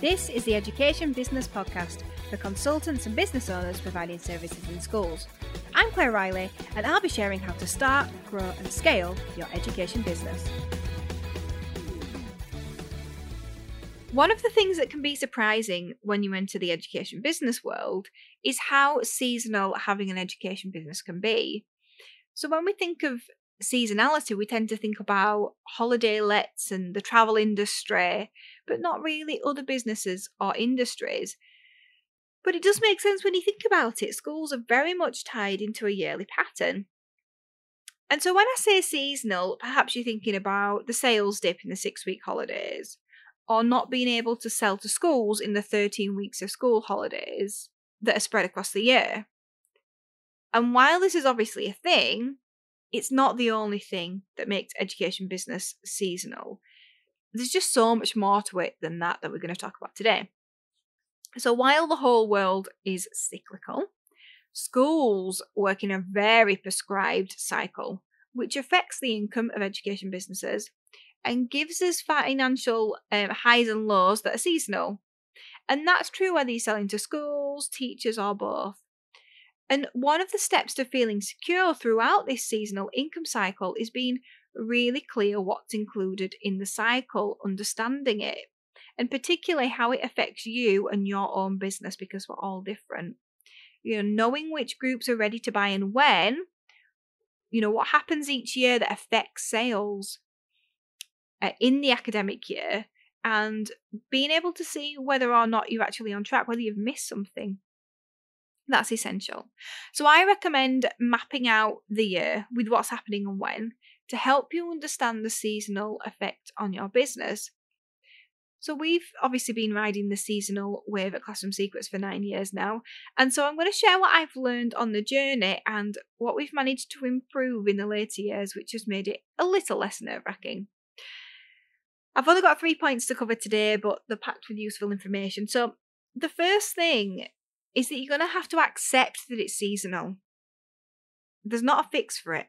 This is the Education Business Podcast for consultants and business owners providing services in schools. I'm Claire Riley, and I'll be sharing how to start, grow, and scale your education business. One of the things that can be surprising when you enter the education business world is how seasonal having an education business can be. So, when we think of seasonality, we tend to think about holiday lets and the travel industry, but not really other businesses or industries. But it does make sense when you think about it. Schools are very much tied into a yearly pattern. And so when I say seasonal, perhaps you're thinking about the sales dip in the six week holidays, or not being able to sell to schools in the 13 weeks of school holidays that are spread across the year. And while this is obviously a thing, it's not the only thing that makes education business seasonal. There's just so much more to it than that that we're going to talk about today. So, while the whole world is cyclical, schools work in a very prescribed cycle, which affects the income of education businesses and gives us financial um, highs and lows that are seasonal. And that's true whether you're selling to schools, teachers, or both. And one of the steps to feeling secure throughout this seasonal income cycle is being really clear what's included in the cycle, understanding it, and particularly how it affects you and your own business because we're all different. You know, knowing which groups are ready to buy and when, you know, what happens each year that affects sales uh, in the academic year, and being able to see whether or not you're actually on track, whether you've missed something. That's essential. So I recommend mapping out the year with what's happening and when to help you understand the seasonal effect on your business. So we've obviously been riding the seasonal wave at Classroom Secrets for nine years now. And so I'm going to share what I've learned on the journey and what we've managed to improve in the later years, which has made it a little less nerve wracking. I've only got three points to cover today, but they're packed with useful information. So the first thing is that you're going to have to accept that it's seasonal. There's not a fix for it.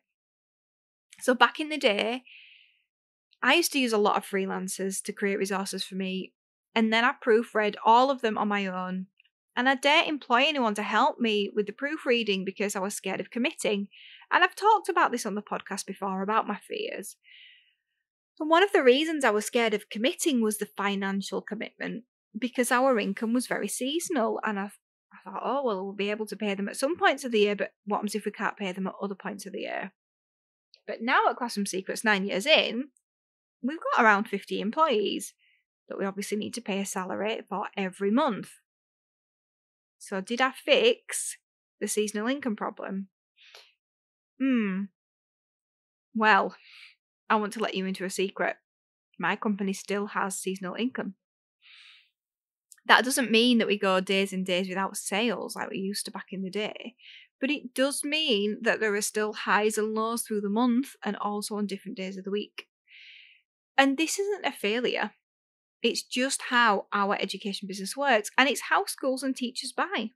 So back in the day, I used to use a lot of freelancers to create resources for me, and then I proofread all of them on my own. And I didn't employ anyone to help me with the proofreading because I was scared of committing. And I've talked about this on the podcast before about my fears. And one of the reasons I was scared of committing was the financial commitment because our income was very seasonal and I I thought, oh, well, we'll be able to pay them at some points of the year, but what happens if we can't pay them at other points of the year? But now at Classroom Secrets, nine years in, we've got around 50 employees that we obviously need to pay a salary for every month. So, did I fix the seasonal income problem? Hmm. Well, I want to let you into a secret. My company still has seasonal income. That doesn't mean that we go days and days without sales like we used to back in the day, but it does mean that there are still highs and lows through the month and also on different days of the week. And this isn't a failure. It's just how our education business works, and it's how schools and teachers buy.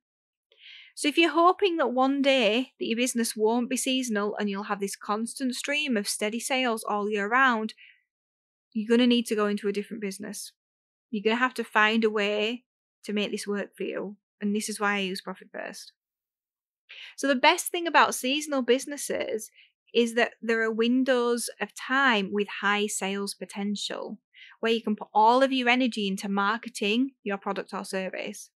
So if you're hoping that one day that your business won't be seasonal and you'll have this constant stream of steady sales all year round, you're going to need to go into a different business. You're going to have to find a way to make this work for you. And this is why I use Profit First. So, the best thing about seasonal businesses is that there are windows of time with high sales potential where you can put all of your energy into marketing your product or service.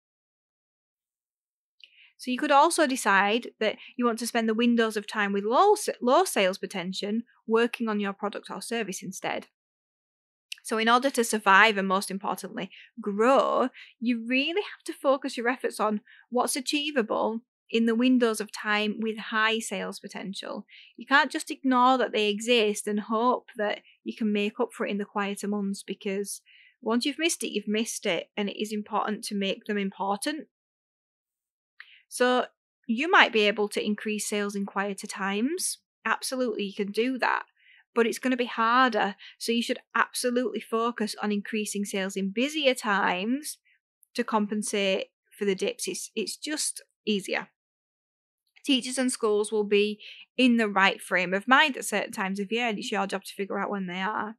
So you could also decide that you want to spend the windows of time with low, low sales potential working on your product or service instead. So, in order to survive and most importantly, grow, you really have to focus your efforts on what's achievable in the windows of time with high sales potential. You can't just ignore that they exist and hope that you can make up for it in the quieter months because once you've missed it, you've missed it, and it is important to make them important. So, you might be able to increase sales in quieter times. Absolutely, you can do that but it's going to be harder. So you should absolutely focus on increasing sales in busier times to compensate for the dips. It's, it's just easier. Teachers and schools will be in the right frame of mind at certain times of year, and it's your job to figure out when they are.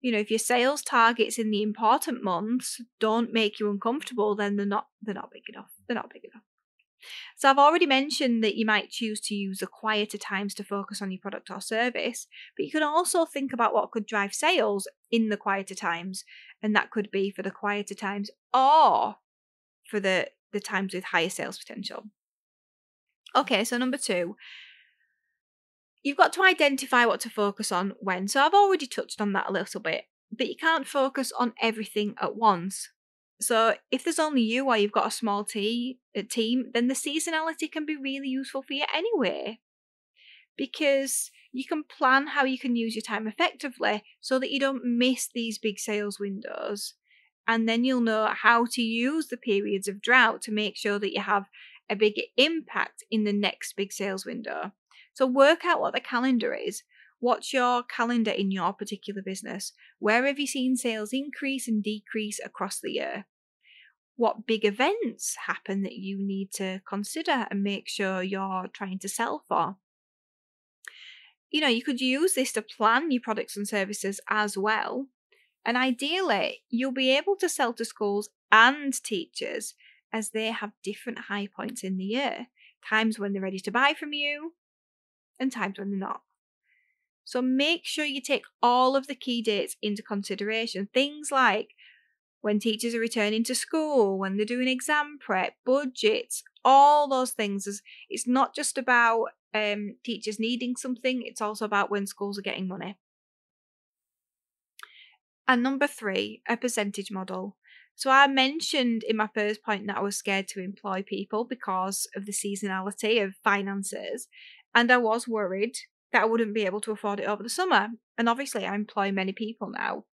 You know, if your sales targets in the important months don't make you uncomfortable, then they're not they're not big enough. They're not big enough. So I've already mentioned that you might choose to use the quieter times to focus on your product or service, but you can also think about what could drive sales in the quieter times, and that could be for the quieter times or for the the times with higher sales potential. Okay, so number 2, you've got to identify what to focus on when. So I've already touched on that a little bit, but you can't focus on everything at once. So if there's only you or you've got a small tea, team, then the seasonality can be really useful for you anyway. Because you can plan how you can use your time effectively so that you don't miss these big sales windows. And then you'll know how to use the periods of drought to make sure that you have a big impact in the next big sales window. So work out what the calendar is. What's your calendar in your particular business? Where have you seen sales increase and decrease across the year? What big events happen that you need to consider and make sure you're trying to sell for? You know, you could use this to plan your products and services as well. And ideally, you'll be able to sell to schools and teachers as they have different high points in the year times when they're ready to buy from you, and times when they're not. So make sure you take all of the key dates into consideration. Things like when teachers are returning to school, when they're doing exam prep, budgets, all those things. It's not just about um, teachers needing something, it's also about when schools are getting money. And number three, a percentage model. So I mentioned in my first point that I was scared to employ people because of the seasonality of finances. And I was worried that I wouldn't be able to afford it over the summer. And obviously, I employ many people now.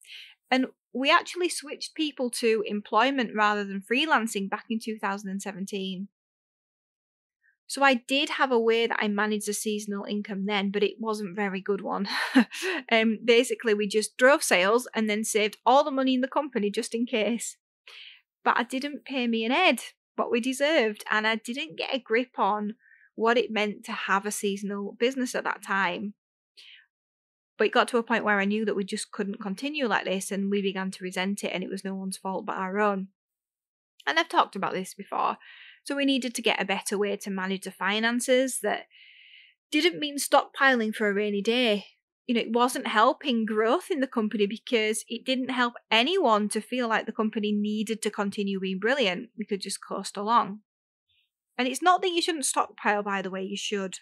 And we actually switched people to employment rather than freelancing back in 2017. So I did have a way that I managed a seasonal income then, but it wasn't very good one. um, basically, we just drove sales and then saved all the money in the company just in case. But I didn't pay me an Ed what we deserved, and I didn't get a grip on what it meant to have a seasonal business at that time. But it got to a point where I knew that we just couldn't continue like this, and we began to resent it, and it was no one's fault but our own. And I've talked about this before. So we needed to get a better way to manage the finances that didn't mean stockpiling for a rainy day. You know, it wasn't helping growth in the company because it didn't help anyone to feel like the company needed to continue being brilliant. We could just coast along. And it's not that you shouldn't stockpile, by the way, you should,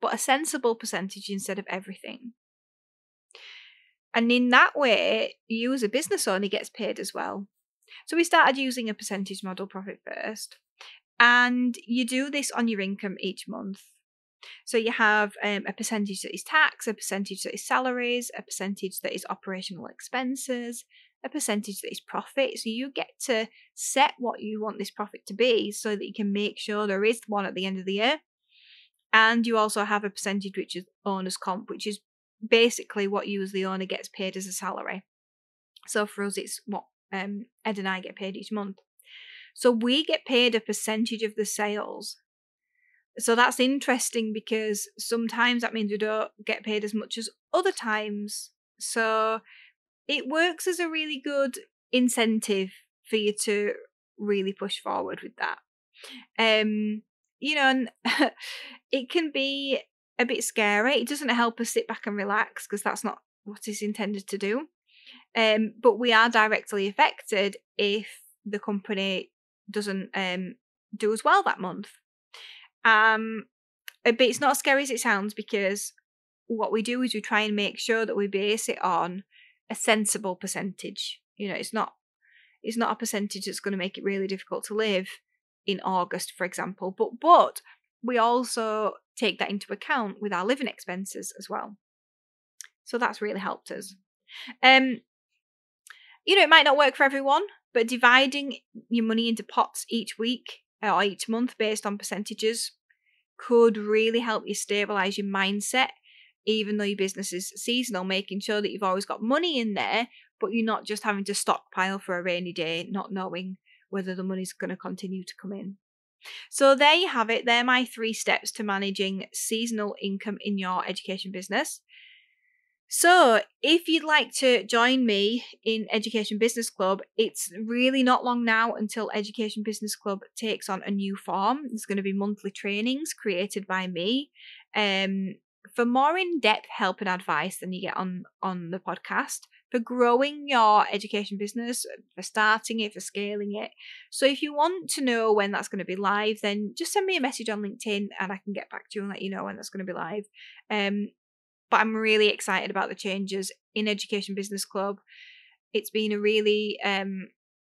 but a sensible percentage instead of everything. And in that way, you as a business owner gets paid as well. So we started using a percentage model profit first. And you do this on your income each month. So you have um, a percentage that is tax, a percentage that is salaries, a percentage that is operational expenses, a percentage that is profit. So you get to set what you want this profit to be so that you can make sure there is one at the end of the year. And you also have a percentage which is owner's comp, which is basically what you as the owner gets paid as a salary. So for us, it's what um, Ed and I get paid each month. So we get paid a percentage of the sales. So that's interesting because sometimes that means we don't get paid as much as other times. So it works as a really good incentive for you to really push forward with that. Um, you know, and it can be a bit scary. It doesn't help us sit back and relax because that's not what it's intended to do. Um, but we are directly affected if the company doesn't um, do as well that month. Um, but it's not as scary as it sounds because what we do is we try and make sure that we base it on a sensible percentage. You know, it's not it's not a percentage that's going to make it really difficult to live in August, for example. But but we also take that into account with our living expenses as well. So that's really helped us. Um, you know, it might not work for everyone, but dividing your money into pots each week or each month based on percentages could really help you stabilize your mindset even though your business is seasonal, making sure that you've always got money in there, but you're not just having to stockpile for a rainy day, not knowing whether the money's going to continue to come in. So there you have it. They're my three steps to managing seasonal income in your education business. So, if you'd like to join me in Education Business Club, it's really not long now until Education Business Club takes on a new form. There's going to be monthly trainings created by me. Um, for more in-depth help and advice than you get on on the podcast for growing your education business for starting it for scaling it. So if you want to know when that's going to be live then just send me a message on LinkedIn and i can get back to you and let you know when that's going to be live. Um but i'm really excited about the changes in education business club. It's been a really um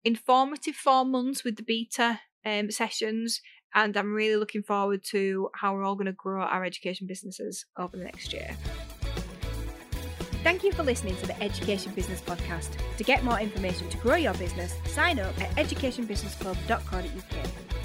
informative four months with the beta um, sessions and I'm really looking forward to how we're all going to grow our education businesses over the next year. Thank you for listening to the Education Business Podcast. To get more information to grow your business, sign up at educationbusinessclub.co.uk.